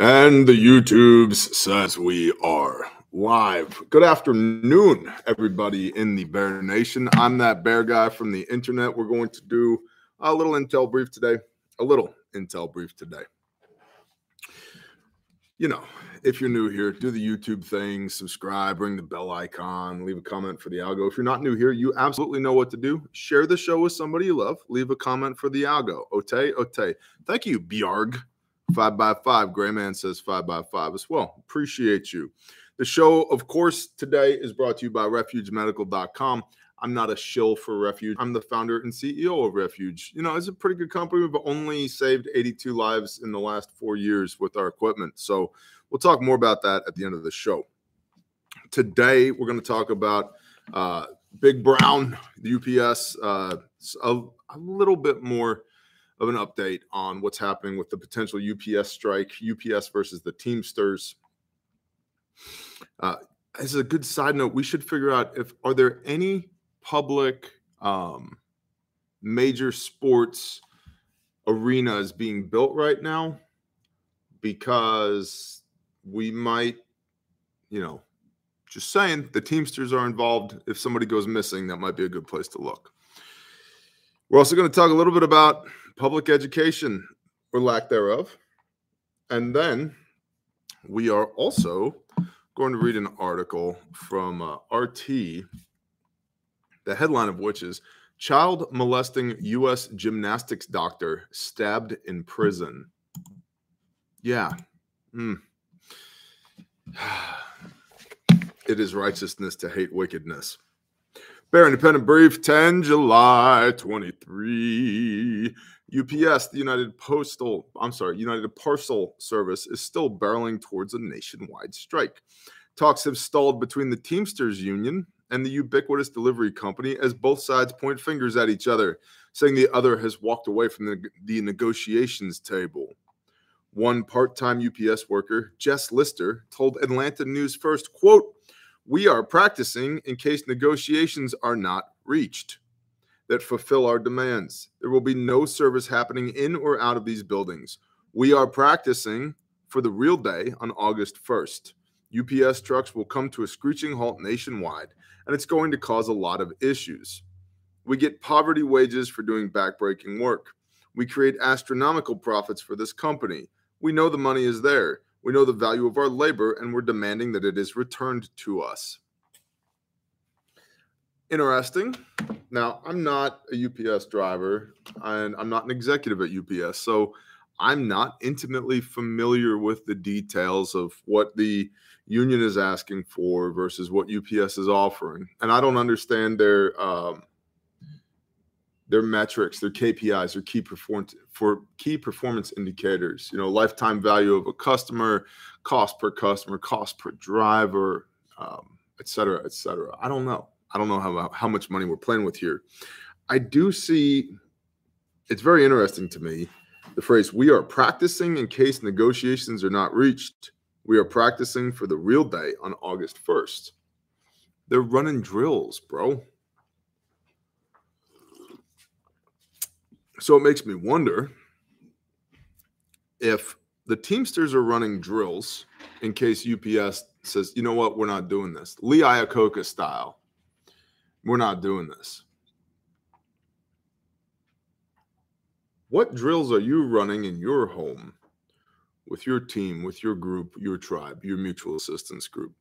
And the YouTubes says we are live. Good afternoon, everybody in the Bear Nation. I'm that bear guy from the internet. We're going to do a little intel brief today. A little intel brief today. You know, if you're new here, do the YouTube thing, subscribe, ring the bell icon, leave a comment for the algo. If you're not new here, you absolutely know what to do. Share the show with somebody you love. Leave a comment for the algo. Ote, ote. Thank you, Bjarg. Five by five. Gray Man says five by five as well. Appreciate you. The show, of course, today is brought to you by refugemedical.com. I'm not a shill for Refuge. I'm the founder and CEO of Refuge. You know, it's a pretty good company. We've only saved 82 lives in the last four years with our equipment. So we'll talk more about that at the end of the show. Today, we're going to talk about uh, Big Brown, the UPS, uh, a, a little bit more of an update on what's happening with the potential UPS strike, UPS versus the Teamsters. Uh, as a good side note, we should figure out if are there any public um, major sports arenas being built right now because we might, you know, just saying the Teamsters are involved. If somebody goes missing, that might be a good place to look. We're also going to talk a little bit about public education or lack thereof. And then we are also going to read an article from uh, RT, the headline of which is Child molesting U.S. gymnastics doctor stabbed in prison. Yeah. Mm. it is righteousness to hate wickedness. Bear Independent Brief, 10 July 23. UPS, the United Postal, I'm sorry, United Parcel Service is still barreling towards a nationwide strike. Talks have stalled between the Teamsters Union and the ubiquitous delivery company as both sides point fingers at each other, saying the other has walked away from the, the negotiations table. One part-time UPS worker, Jess Lister, told Atlanta News First, quote, we are practicing in case negotiations are not reached that fulfill our demands. There will be no service happening in or out of these buildings. We are practicing for the real day on August 1st. UPS trucks will come to a screeching halt nationwide, and it's going to cause a lot of issues. We get poverty wages for doing backbreaking work. We create astronomical profits for this company. We know the money is there. We know the value of our labor, and we're demanding that it is returned to us interesting. Now, I'm not a UPS driver and I'm not an executive at UPS. So I'm not intimately familiar with the details of what the union is asking for versus what UPS is offering. And I don't understand their um, their metrics, their KPIs, their key performance for key performance indicators. You know, lifetime value of a customer, cost per customer, cost per driver, um, et cetera, et cetera. I don't know. I don't know how how much money we're playing with here. I do see it's very interesting to me the phrase we are practicing in case negotiations are not reached. We are practicing for the real day on August 1st. They're running drills, bro. So it makes me wonder if the Teamsters are running drills in case UPS says, you know what, we're not doing this. Lee Iacocca style we're not doing this. What drills are you running in your home with your team, with your group, your tribe, your mutual assistance group?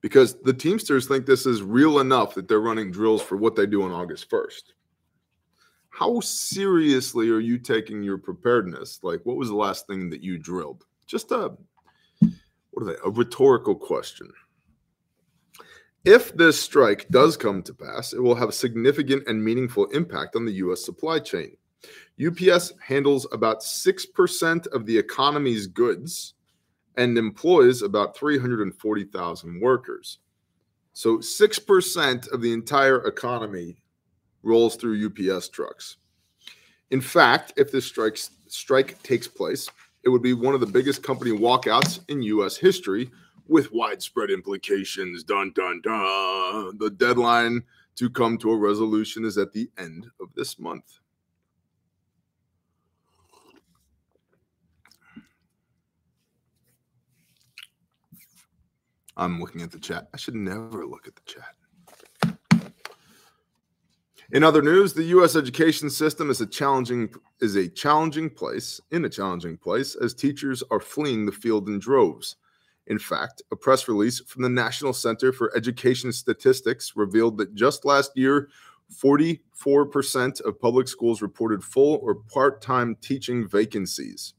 Because the Teamsters think this is real enough that they're running drills for what they do on August 1st. How seriously are you taking your preparedness? Like, what was the last thing that you drilled? Just a, what are they, a rhetorical question. If this strike does come to pass, it will have a significant and meaningful impact on the U.S. supply chain. UPS handles about 6% of the economy's goods and employs about 340,000 workers. So 6% of the entire economy rolls through UPS trucks. In fact, if this strike, strike takes place, it would be one of the biggest company walkouts in U.S. history with widespread implications. Dun, dun, dun. The deadline to come to a resolution is at the end of this month. I'm looking at the chat. I should never look at the chat. In other news, the U.S. education system is a challenging is a challenging place in a challenging place as teachers are fleeing the field in droves. In fact, a press release from the National Center for Education Statistics revealed that just last year, 44% of public schools reported full or part-time teaching vacancies.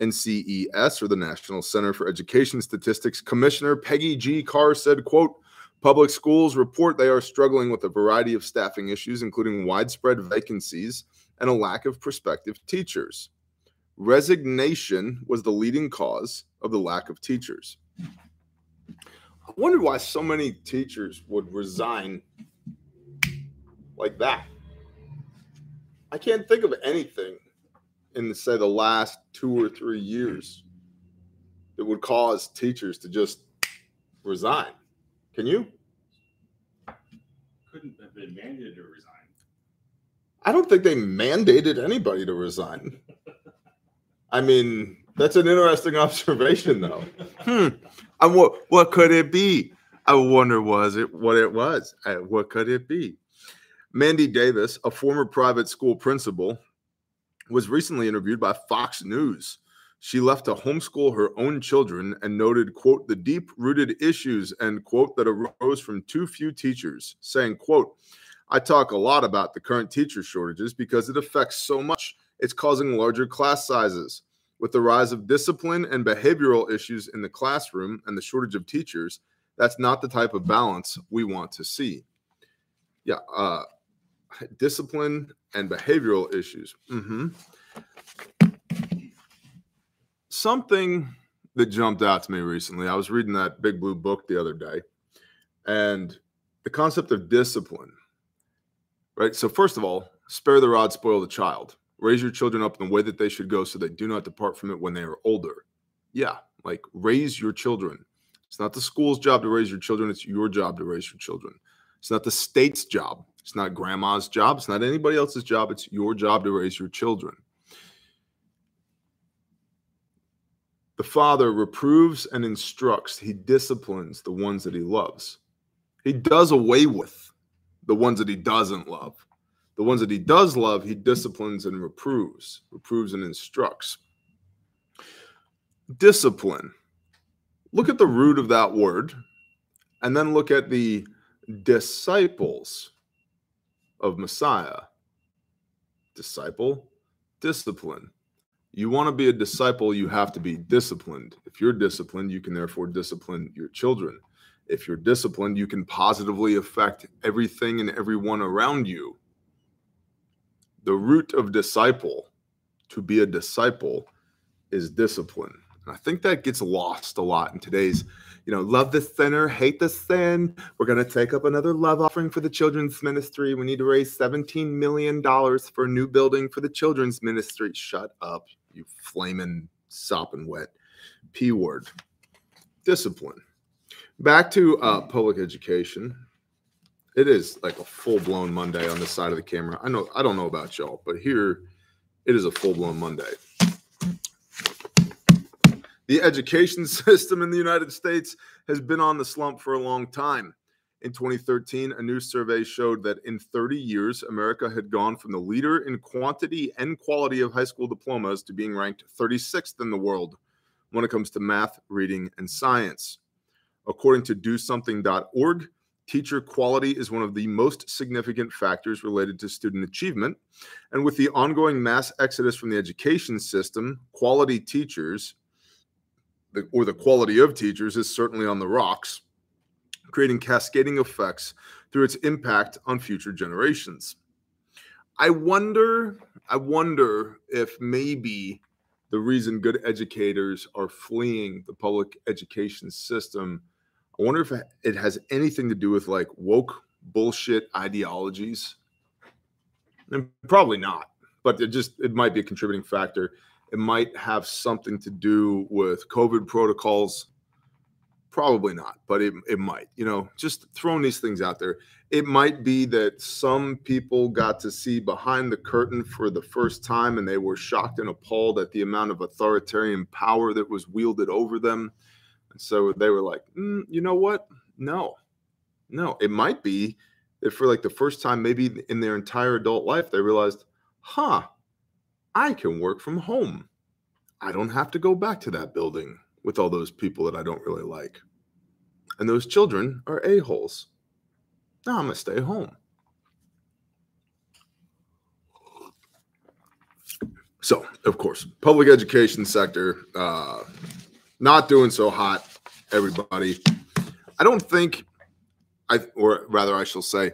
NCES, or the National Center for Education Statistics Commissioner Peggy G. Carr said, quote, Public schools report they are struggling with a variety of staffing issues, including widespread vacancies and a lack of prospective teachers. Resignation was the leading cause of the lack of teachers. I wonder why so many teachers would resign like that. I can't think of anything in, say, the last two or three years that would cause teachers to just resign. Can you? Couldn't have been mandated to resign. I don't think they mandated anybody to resign. I mean, that's an interesting observation, though. hmm. And what what could it be? I wonder was it what it was? Uh, what could it be? Mandy Davis, a former private school principal, was recently interviewed by Fox News she left to homeschool her own children and noted, quote, the deep rooted issues, end quote, that arose from too few teachers, saying, quote, I talk a lot about the current teacher shortages because it affects so much. It's causing larger class sizes. With the rise of discipline and behavioral issues in the classroom and the shortage of teachers, that's not the type of balance we want to see. Yeah, uh, discipline and behavioral issues. Mm-hmm something that jumped out to me recently. I was reading that big blue book the other day, and the concept of discipline, right? So, first of all, spare the rod, spoil the child. Raise your children up in the way that they should go so they do not depart from it when they are older. Yeah, like raise your children. It's not the school's job to raise your children, it's your job to raise your children. It's not the state's job. It's not grandma's job. It's not anybody else's job. It's your job to raise your children. The Father reproves and instructs, He disciplines the ones that He loves. He does away with the ones that He doesn't love. The ones that He does love, He disciplines and reproves, reproves and instructs. Discipline. Look at the root of that word, and then look at the disciples of Messiah. Disciple, discipline you want to be a disciple, you have to be disciplined. If you're disciplined, you can therefore discipline your children. If you're disciplined, you can positively affect everything and everyone around you. The root of disciple, to be a disciple, is discipline. And I think that gets lost a lot in today's, you know, love the sinner, hate the sin. We're going to take up another love offering for the children's ministry. We need to raise $17 million for a new building for the children's ministry. Shut up you flaming sopping wet p word discipline back to uh, public education it is like a full-blown monday on this side of the camera. I know i don't know about y'all but here it is a full-blown monday. The education system in the united states has been on the slump for a long time. In 2013, a new survey showed that in 30 years, America had gone from the leader in quantity and quality of high school diplomas to being ranked 36th in the world when it comes to math, reading, and science. According to DoSomething.org, teacher quality is one of the most significant factors related to student achievement. And with the ongoing mass exodus from the education system, quality teachers, or the quality of teachers, is certainly on the rocks creating cascading effects through its impact on future generations. I wonder, I wonder if maybe the reason good educators are fleeing the public education system, I wonder if it has anything to do with like woke bullshit ideologies. And probably not, but it just it might be a contributing factor. It might have something to do with COVID protocols Probably not, but it, it might. You know, just throwing these things out there. It might be that some people got to see behind the curtain for the first time and they were shocked and appalled at the amount of authoritarian power that was wielded over them. And so they were like, mm, you know what? No, no. It might be that for like the first time, maybe in their entire adult life, they realized, huh, I can work from home. I don't have to go back to that building with all those people that I don't really like. And those children are a-holes. Now I'm going to stay home. So, of course, public education sector uh, not doing so hot. Everybody, I don't think, I or rather, I shall say,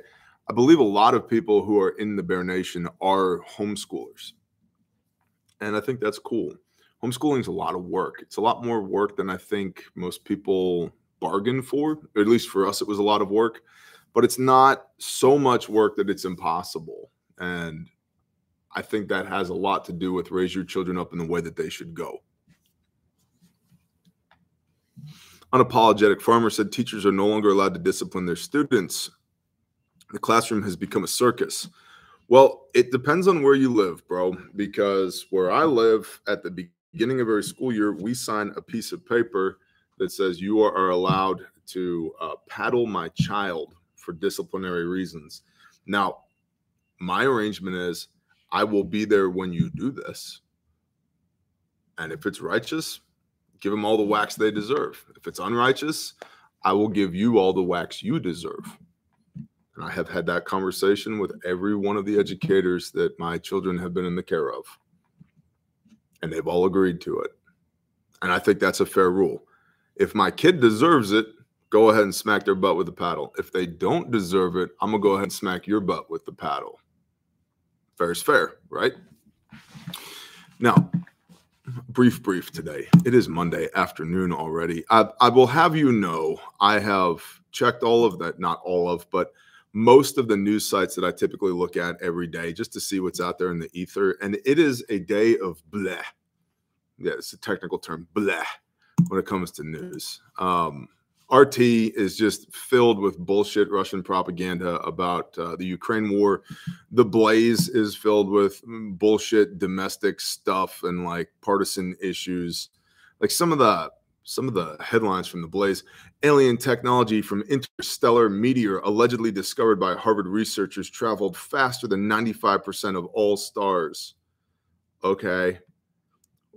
I believe a lot of people who are in the Bear Nation are homeschoolers, and I think that's cool. Homeschooling is a lot of work. It's a lot more work than I think most people bargain for. Or at least for us, it was a lot of work, but it's not so much work that it's impossible. And I think that has a lot to do with raise your children up in the way that they should go. Unapologetic farmer said teachers are no longer allowed to discipline their students. The classroom has become a circus. Well, it depends on where you live, bro, because where I live at the beginning of every school year, we sign a piece of paper that says you are allowed to uh, paddle my child for disciplinary reasons. Now, my arrangement is I will be there when you do this. And if it's righteous, give them all the wax they deserve. If it's unrighteous, I will give you all the wax you deserve. And I have had that conversation with every one of the educators that my children have been in the care of. And they've all agreed to it. And I think that's a fair rule. If my kid deserves it, go ahead and smack their butt with the paddle. If they don't deserve it, I'm going to go ahead and smack your butt with the paddle fair is fair, right? Now, brief, brief today. It is Monday afternoon already. I, I will have you know I have checked all of that, not all of, but most of the news sites that I typically look at every day just to see what's out there in the ether. And it is a day of bleh. Yeah, it's a technical term, bleh, when it comes to news. Um, RT is just filled with bullshit Russian propaganda about uh, the Ukraine war. The Blaze is filled with bullshit domestic stuff and like partisan issues. Like some of the some of the headlines from the Blaze: alien technology from interstellar meteor allegedly discovered by Harvard researchers traveled faster than 95% of all stars. Okay.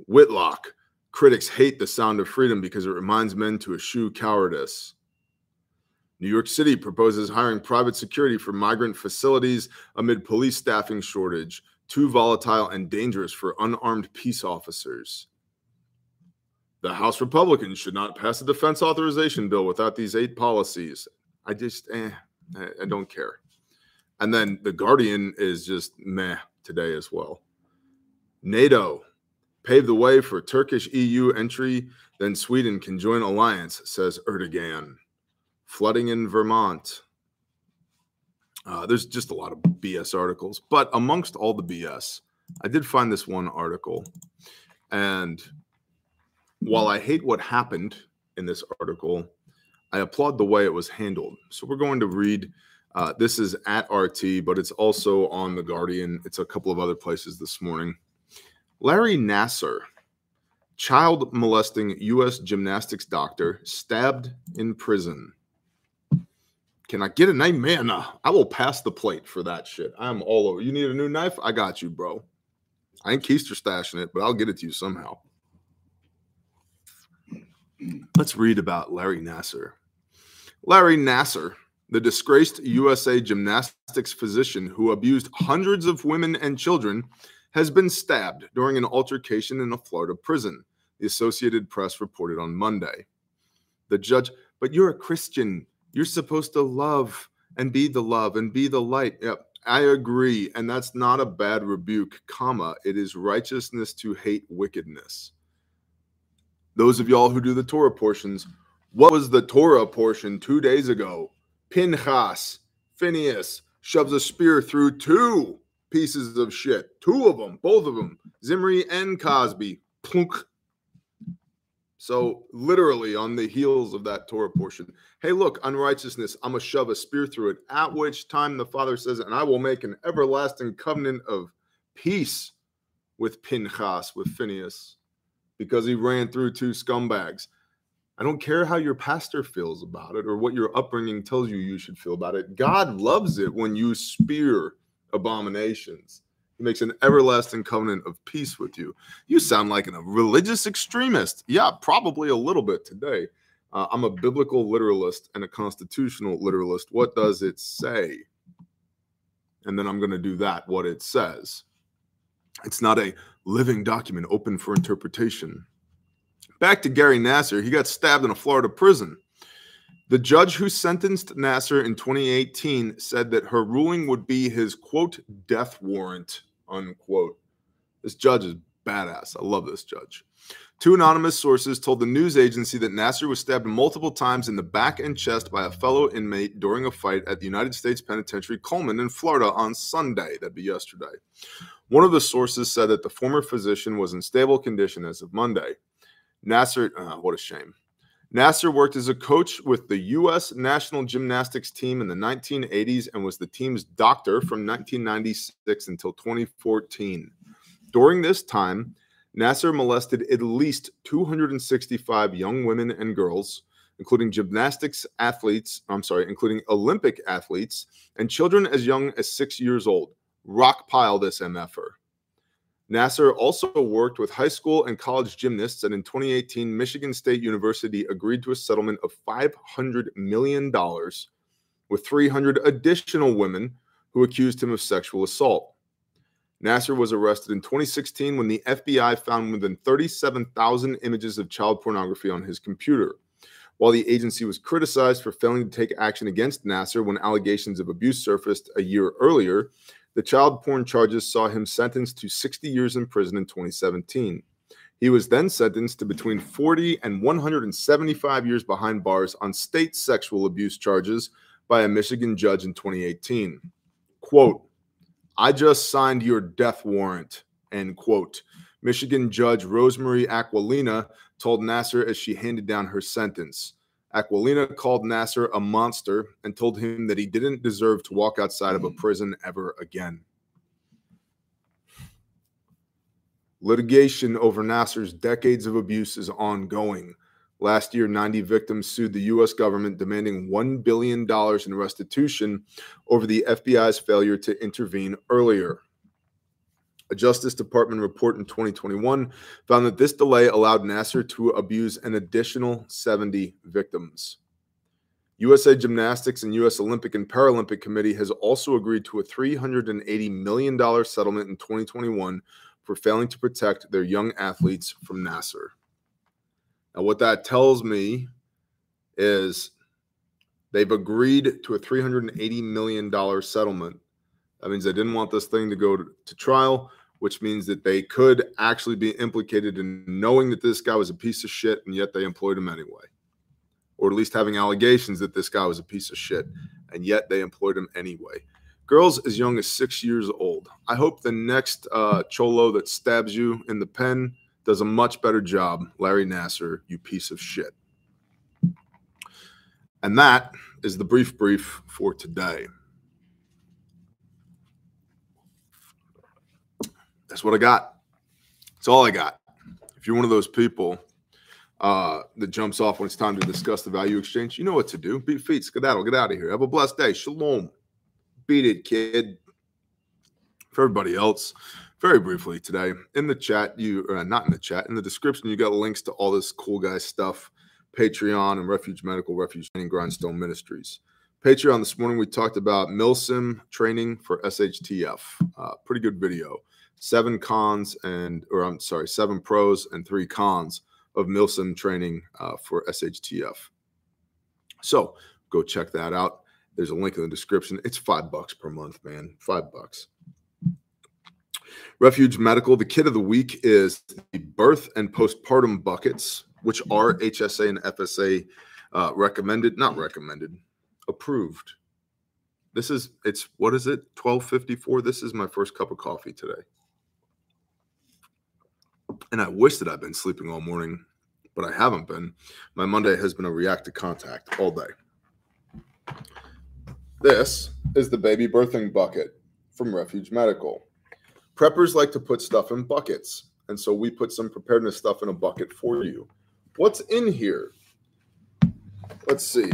Whitlock Critics hate the sound of freedom because it reminds men to eschew cowardice. New York City proposes hiring private security for migrant facilities amid police staffing shortage, too volatile and dangerous for unarmed peace officers. The House Republicans should not pass a defense authorization bill without these eight policies. I just, eh, I don't care. And then The Guardian is just meh today as well. NATO pave the way for Turkish EU entry, then Sweden can join alliance, says Erdogan. Flooding in Vermont. Uh, there's just a lot of BS articles, but amongst all the BS, I did find this one article. And while I hate what happened in this article, I applaud the way it was handled. So we're going to read. Uh, this is at RT, but it's also on The Guardian. It's a couple of other places this morning. Larry Nassar, child molesting U.S. gymnastics doctor, stabbed in prison. Can I get a name? Man, uh, I will pass the plate for that shit. I'm all over. You need a new knife? I got you, bro. I ain't keister stashing it, but I'll get it to you somehow. Let's read about Larry Nassar. Larry Nassar, the disgraced USA gymnastics physician who abused hundreds of women and children has been stabbed during an altercation in a Florida prison, the Associated Press reported on Monday. The judge, but you're a Christian. You're supposed to love and be the love and be the light. Yep, I agree. And that's not a bad rebuke, comma. It is righteousness to hate wickedness. Those of y'all who do the Torah portions, what was the Torah portion two days ago? Pinchas, Phineas shoves a spear through two pieces of shit. Two of them, both of them, Zimri and Cozbi. Plunk. So literally on the heels of that Torah portion, hey, look, unrighteousness, I'm gonna shove a spear through it. At which time the Father says, and I will make an everlasting covenant of peace with Pinchas, with Phineas, because he ran through two scumbags. I don't care how your pastor feels about it or what your upbringing tells you you should feel about it. God loves it when you spear abominations. He makes an everlasting covenant of peace with you. You sound like a religious extremist. Yeah, probably a little bit today. Uh, I'm a biblical literalist and a constitutional literalist. What does it say? And then I'm going to do that, what it says. It's not a living document open for interpretation. Back to Gary Nassar, he got stabbed in a Florida prison. The judge who sentenced Nassar in 2018 said that her ruling would be his quote death warrant unquote. This judge is badass. I love this judge. Two anonymous sources told the news agency that Nassar was stabbed multiple times in the back and chest by a fellow inmate during a fight at the United States Penitentiary Coleman in Florida on Sunday. That'd be yesterday. One of the sources said that the former physician was in stable condition as of Monday. Nassar, uh, what a shame. Nassar worked as a coach with the U.S. national gymnastics team in the 1980s and was the team's doctor from 1996 until 2014. During this time, Nassar molested at least 265 young women and girls, including gymnastics athletes, I'm sorry, including Olympic athletes, and children as young as six years old. Rock pile this MFer. Nassar also worked with high school and college gymnasts, and in 2018, Michigan State University agreed to a settlement of $500 million with 300 additional women who accused him of sexual assault. Nassar was arrested in 2016 when the FBI found more than 37,000 images of child pornography on his computer. While the agency was criticized for failing to take action against Nassar when allegations of abuse surfaced a year earlier, the child porn charges saw him sentenced to 60 years in prison in 2017. He was then sentenced to between 40 and 175 years behind bars on state sexual abuse charges by a Michigan judge in 2018. Quote, I just signed your death warrant, end quote. Michigan Judge Rosemary Aquilina told Nassar as she handed down her sentence. Aquilina called Nassar a monster and told him that he didn't deserve to walk outside of a hmm. prison ever again. Litigation over Nassar's decades of abuse is ongoing. Last year, 90 victims sued the U.S. government, demanding $1 billion in restitution over the FBI's failure to intervene earlier. A Justice Department report in 2021 found that this delay allowed Nassar to abuse an additional 70 victims. USA Gymnastics and U.S. Olympic and Paralympic Committee has also agreed to a $380 million settlement in 2021 for failing to protect their young athletes from Nassar. Now, what that tells me is they've agreed to a $380 million settlement. That means they didn't want this thing to go to, to, trial, which means that they could actually be implicated in knowing that this guy was a piece of shit and yet they employed him anyway. Or at least having allegations that this guy was a piece of shit and yet they employed him anyway. Girls as young as six years old. I hope the next uh, cholo that stabs you in the pen does a much better job, Larry Nassar, you piece of shit. And that is the brief brief for today. That's what I got. That's all I got. If you're one of those people uh, that jumps off when it's time to discuss the value exchange, you know what to do. Beat feet, skedaddle, get out of here. Have a blessed day. Shalom. Beat it, kid. For everybody else, very briefly today in the chat you uh, not in the chat in the description you got links to all this cool guy stuff patreon and refuge medical refuge and grindstone ministries patreon this morning we talked about milsim training for shtf uh, pretty good video seven cons and or i'm sorry seven pros and three cons of milsim training uh, for shtf so go check that out there's a link in the description it's five bucks per month man five bucks Refuge Medical, the kit of the week is the birth and postpartum buckets, which are HSA and FSA uh, recommended, not recommended, approved. This is it's what is it? 1254. This is my first cup of coffee today. And I wish that I'd been sleeping all morning, but I haven't been. My Monday has been a react to contact all day. This is the baby birthing bucket from Refuge Medical. Preppers like to put stuff in buckets. And so we put some preparedness stuff in a bucket for you. What's in here? Let's see.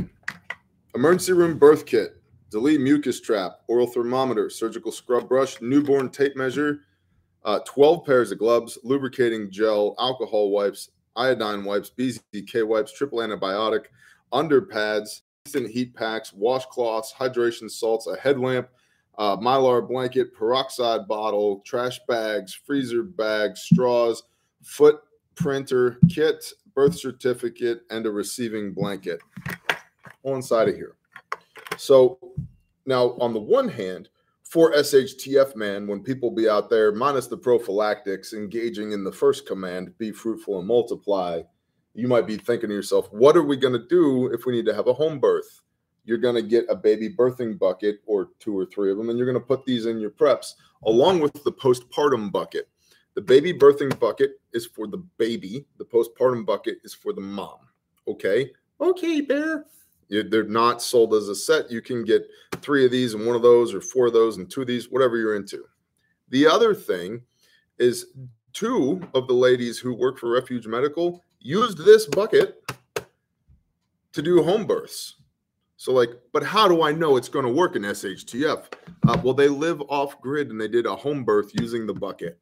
Emergency room birth kit, DeLee mucus trap, oral thermometer, surgical scrub brush, newborn tape measure, uh, 12 pairs of gloves, lubricating gel, alcohol wipes, iodine wipes, BZK wipes, triple antibiotic, under pads, instant heat packs, washcloths, hydration salts, a headlamp, uh, mylar blanket, peroxide bottle, trash bags, freezer bags, straws, foot printer, kit, birth certificate, and a receiving blanket. All inside of here. So now, on the one hand, for SHTF man, when people be out there, minus the prophylactics, engaging in the first command, be fruitful and multiply, you might be thinking to yourself, what are we going to do if we need to have a home birth? You're going to get a baby birthing bucket or two or three of them, and you're going to put these in your preps along with the postpartum bucket. The baby birthing bucket is for the baby, the postpartum bucket is for the mom. Okay. Okay, Bear. They're not sold as a set. You can get three of these and one of those, or four of those and two of these, whatever you're into. The other thing is two of the ladies who work for Refuge Medical used this bucket to do home births. So, like, but how do I know it's going to work in SHTF? Uh, well, they live off grid and they did a home birth using the bucket.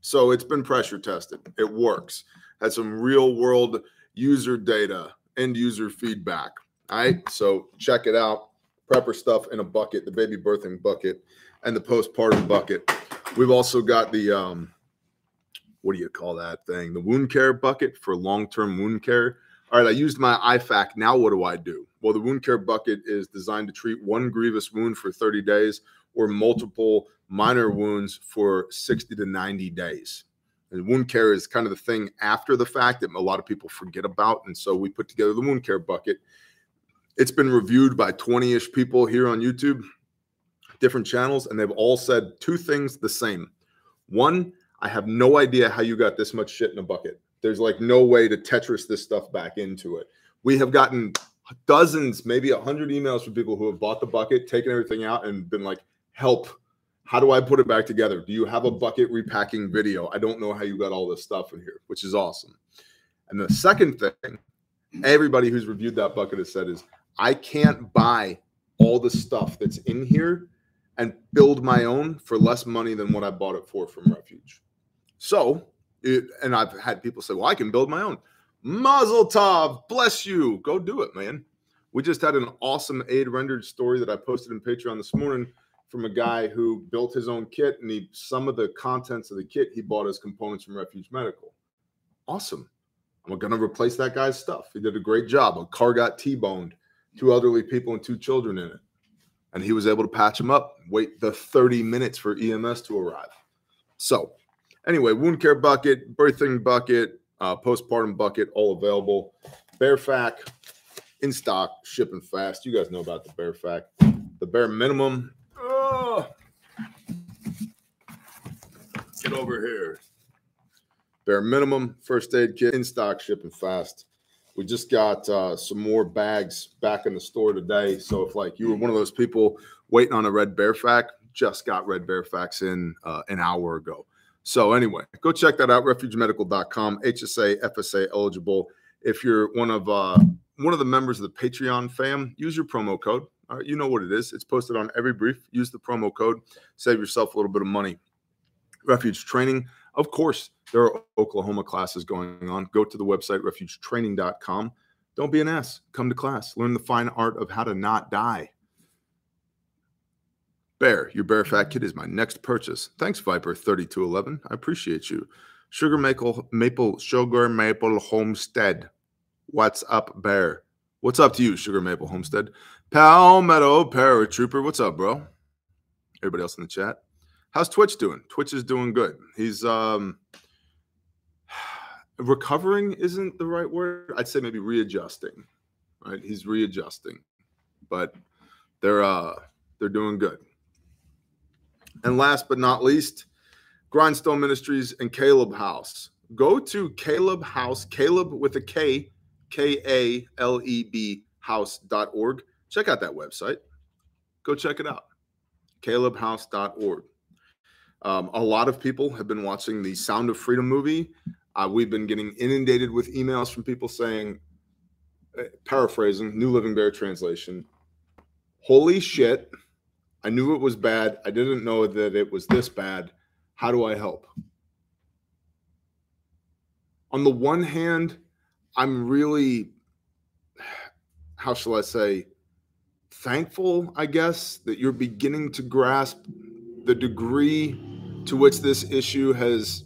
So it's been pressure tested. It works. Had some real world user data, end user feedback. All right. So check it out. Prepper stuff in a bucket, the baby birthing bucket, and the postpartum bucket. We've also got the um, what do you call that thing? The wound care bucket for long-term wound care. All right, I used my IFAK. Now what do I do? Well, the wound care bucket is designed to treat one grievous wound for 30 days or multiple minor wounds for 60 to 90 days. And wound care is kind of the thing after the fact that a lot of people forget about. And so we put together the wound care bucket it's been reviewed by 20 ish people here on YouTube, different channels, and they've all said two things the same. One, I have no idea how you got this much shit in a bucket. There's like no way to Tetris this stuff back into it. We have gotten dozens, maybe a hundred emails from people who have bought the bucket, taken everything out, and been like, help. How do I put it back together? Do you have a bucket repacking video? I don't know how you got all this stuff in here, which is awesome. And the second thing, everybody who's reviewed that bucket has said is I can't buy all the stuff that's in here and build my own for less money than what I bought it for from Refuge. So, it, and I've had people say, well, I can build my own. Mazel tov, bless you. Go do it, man. We just had an awesome aid rendered story that I posted in Patreon this morning from a guy who built his own kit and he some of the contents of the kit he bought as components from Refuge Medical. Awesome. I'm going to replace that guy's stuff. He did a great job. A car got T-boned two elderly people and two children in it. And he was able to patch them up, wait the 30 minutes for EMS to arrive. So, anyway, wound care bucket, birthing bucket, uh, postpartum bucket, all available. Bearfac in stock, shipping fast. You guys know about the Bearfac. The bare minimum. Oh, get over here. Bare minimum first aid kit in stock, shipping fast we just got uh, some more bags back in the store today. So if like you were one of those people waiting on a red bear fact, just got red bear facts in uh, an hour ago. So anyway, go check that out. Refugemedical.com, HSA, FSA eligible. If you're one of uh, one of the members of the Patreon fam, use your promo code. All right, you know what it is. It's posted on every brief. Use the promo code. Save yourself a little bit of money. Refuge training of course, there are Oklahoma classes going on. Go to the website refugetraining.com. Don't be an ass. Come to class. Learn the fine art of how to not die. Bear, your Bear Fat Kit is my next purchase. Thanks, Viper3211. I appreciate you. Sugar Maple, Maple, Sugar Maple Homestead. What's up, Bear? What's up to you, Sugar Maple Homestead? Palmetto Paratrooper. What's up, bro? Everybody else in the chat? How's Twitch doing? Twitch is doing good. He's um recovering isn't the right word. I'd say maybe readjusting. Right? He's readjusting. But they're uh they're doing good. And last but not least, Grindstone Ministries and Caleb House. Go to Caleb House, Caleb with a K, K A L E B house.org. Check out that website. Go check it out. calebhouse.org. Um, a lot of people have been watching the Sound of Freedom movie. Uh, we've been getting inundated with emails from people saying, uh, paraphrasing, New Living Bear translation. Holy shit. I knew it was bad. I didn't know that it was this bad. How do I help? On the one hand, I'm really, how shall I say, thankful, I guess, that you're beginning to grasp the degree to which this issue has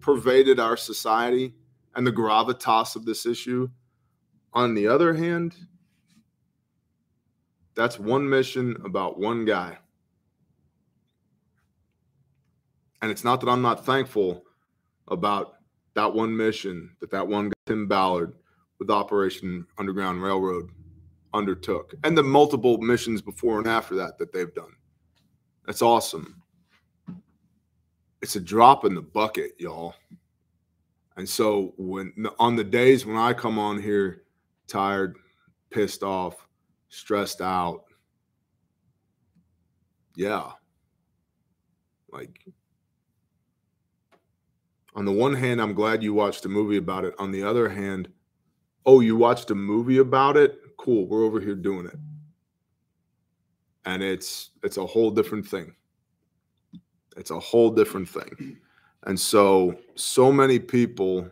pervaded our society and the gravitas of this issue. On the other hand, that's one mission about one guy. And it's not that I'm not thankful about that one mission that that one guy, Tim Ballard with Operation Underground Railroad undertook and the multiple missions before and after that that they've done. That's awesome. It's a drop in the bucket, y'all. And so when on the days when I come on here tired, pissed off, stressed out, yeah. Like on the one hand, I'm glad you watched a movie about it. On the other hand, oh, you watched a movie about it? Cool, we're over here doing it. And it's it's a whole different thing. It's a whole different thing. And so, so many people,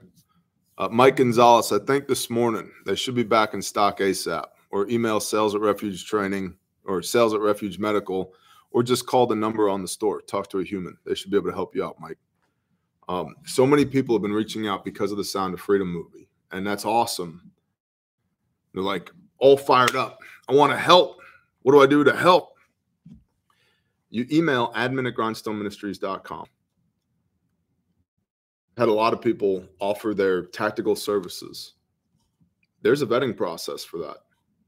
uh, Mike Gonzalez, I think this morning, they should be back in stock ASAP or email sales at refuge training or sales at refuge medical or just call the number on the store. Talk to a human. They should be able to help you out, Mike. Um, so many people have been reaching out because of the Sound of Freedom movie, and that's awesome. They're like all fired up. I want to help. What do I do to help? You email admin at grindstoneministries.com had a lot of people offer their tactical services. There's a vetting process for that.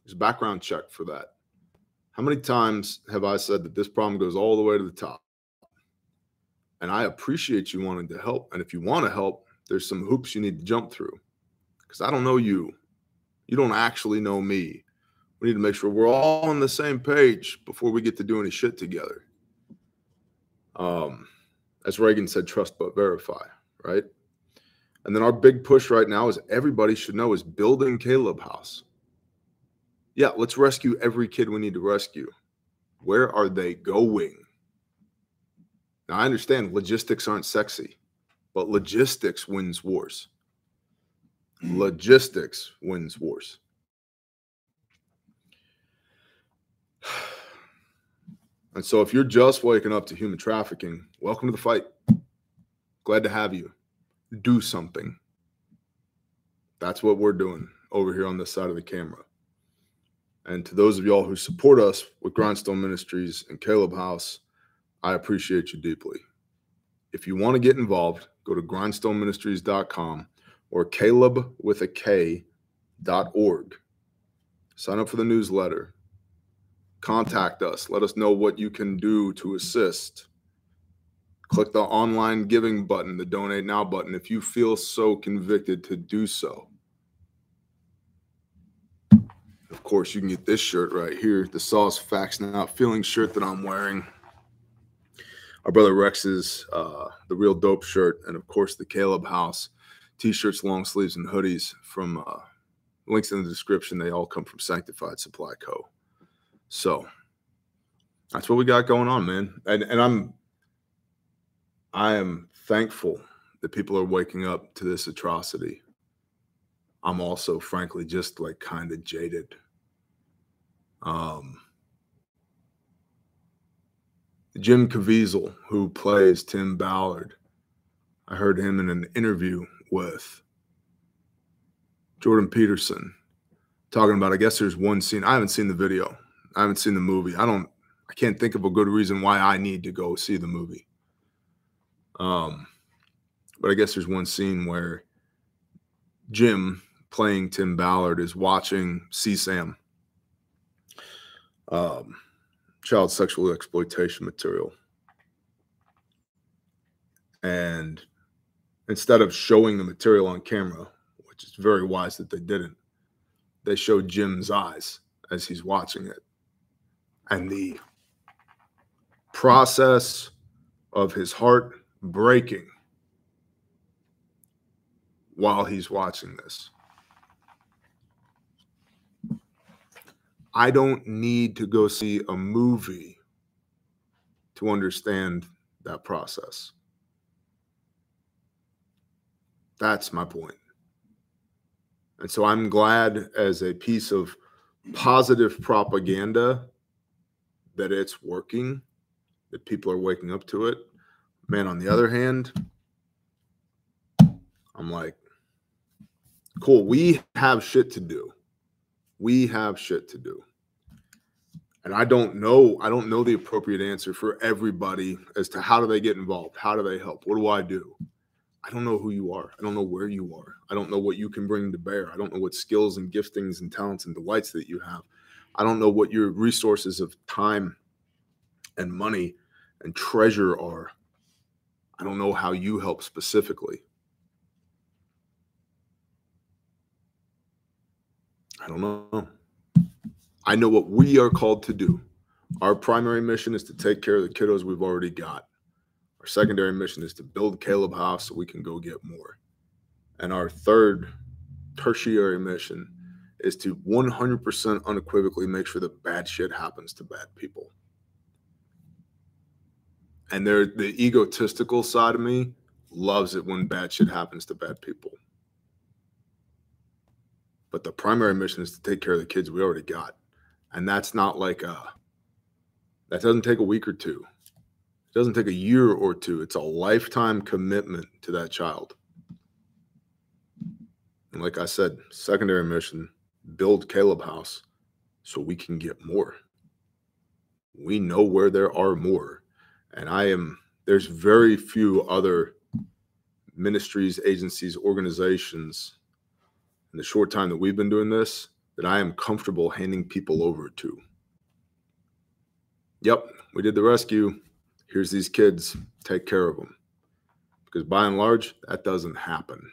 There's a background check for that. How many times have I said that this problem goes all the way to the top? And I appreciate you wanting to help. And if you want to help, there's some hoops you need to jump through because I don't know you. You don't actually know me. We need to make sure we're all on the same page before we get to do any shit together. Um, as Reagan said, trust but verify right? And then our big push right now is everybody should know is building Caleb House. Yeah, let's rescue every kid we need to rescue. Where are they going? Now, I understand logistics aren't sexy, but logistics wins wars. Logistics wins wars. And so, if you're just waking up to human trafficking, welcome to the fight. Glad to have you. Do something. That's what we're doing over here on this side of the camera. And to those of y'all who support us with Grindstone Ministries and Caleb House, I appreciate you deeply. If you want to get involved, go to grindstoneministries.com or Caleb with a K dot org. Sign up for the newsletter. Contact us. Let us know what you can do to assist click the online giving button, the donate now button, if you feel so convicted to do so. Of course, you can get this shirt right here, the Sauce Facts Not Feeling shirt that I'm wearing. Our brother Rex's uh, the real dope shirt, and of course the Caleb House t-shirts, long sleeves, and hoodies from uh, links in the description. They all come from Sanctified Supply Co. So that's what we got going on, man. And and I'm I am thankful that people are waking up to this atrocity. I'm also, frankly, just like kind of jaded. Um, Jim Caviezel, who plays Tim Ballard, I heard him in an interview with Jordan Peterson talking about. I guess there's one scene. I haven't seen the video. I haven't seen the movie. I don't. I can't think of a good reason why I need to go see the movie. Um, but I guess there's one scene where Jim playing Tim Ballard is watching CSAM, um, child sexual exploitation material. And instead of showing the material on camera, which is very wise that they didn't, they showed Jim's eyes as he's watching it. And the process of his heart breaking while he's watching this. I don't need to go see a movie to understand that process. That's my point. And so I'm glad as a piece of positive propaganda that it's working, that people are waking up to it. Man, on the other hand, I'm like, cool, we have shit to do. We have shit to do. And I don't know, I don't know the appropriate answer for everybody as to how do they get involved? How do they help? What do I do? I don't know who you are. I don't know where you are. I don't know what you can bring to bear. I don't know what skills and giftings and talents and delights that you have. I don't know what your resources of time and money and treasure are. I don't know how you help specifically. I don't know. I know what we are called to do. Our primary mission is to take care of the kiddos we've already got. Our secondary mission is to build Caleb House so we can go get more. And our third tertiary mission is to 100% unequivocally make sure that bad shit happens to bad people. And they're, the egotistical side of me loves it when bad shit happens to bad people. But the primary mission is to take care of the kids we already got. And that's not like a, that doesn't take a week or two. It doesn't take a year or two. It's a lifetime commitment to that child. And like I said, secondary mission, build Caleb House so we can get more. We know where there are more. And I am, there's very few other ministries, agencies, organizations in the short time that we've been doing this that I am comfortable handing people over to. Yep, we did the rescue here's these kids, take care of them. Because by and large, that doesn't happen.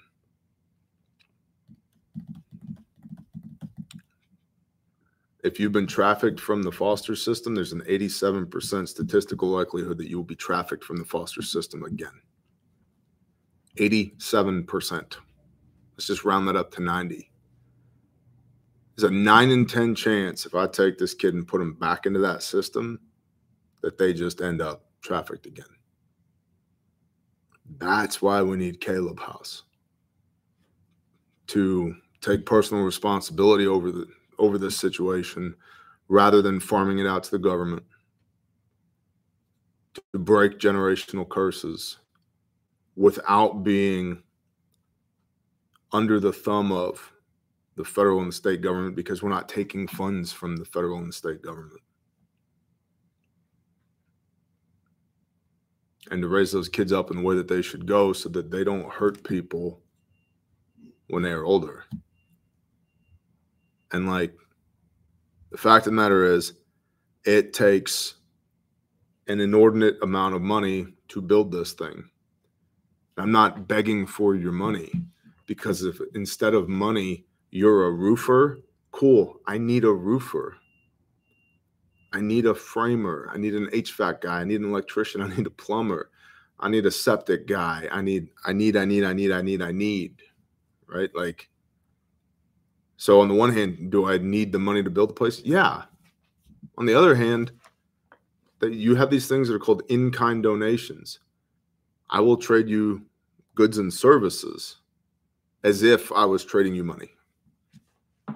If you've been trafficked from the foster system, there's an 87% statistical likelihood that you will be trafficked from the foster system again. 87%. Let's just round that up to 90. There's a 9 in 10 chance if I take this kid and put him back into that system that they just end up trafficked again. That's why we need Caleb House to take personal responsibility over the over this situation rather than farming it out to the government to break generational curses without being under the thumb of the federal and the state government because we're not taking funds from the federal and the state government. and to raise those kids up in the way that they should go so that they don't hurt people when they are older. And like the fact of the matter is, it takes an inordinate amount of money to build this thing. I'm not begging for your money because if instead of money, you're a roofer, cool. I need a roofer. I need a framer. I need an HVAC guy. I need an electrician. I need a plumber. I need a septic guy. I need, I need, I need, I need, I need, I need, right? Like, so on the one hand, do I need the money to build the place? Yeah. On the other hand, that you have these things that are called in-kind donations. I will trade you goods and services as if I was trading you money.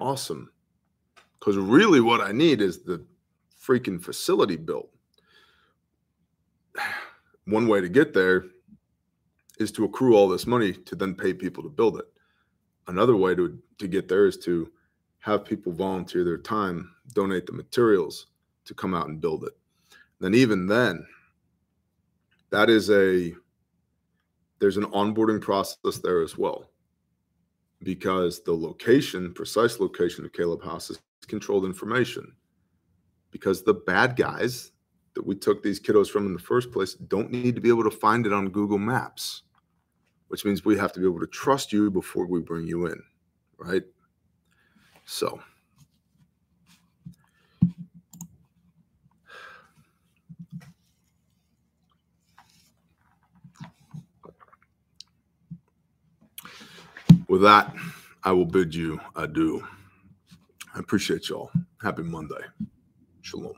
Awesome. Because really what I need is the freaking facility built. One way to get there is to accrue all this money to then pay people to build it. Another way to, to get there is to have people volunteer their time, donate the materials to come out and build it. Then even then, that is a there's an onboarding process there as well because the location, precise location of Caleb House is controlled information because the bad guys that we took these kiddos from in the first place don't need to be able to find it on Google Maps, which means we have to be able to trust you before we bring you in, right? So, with that, I will bid you adieu. I appreciate y'all. Happy Monday. Shalom.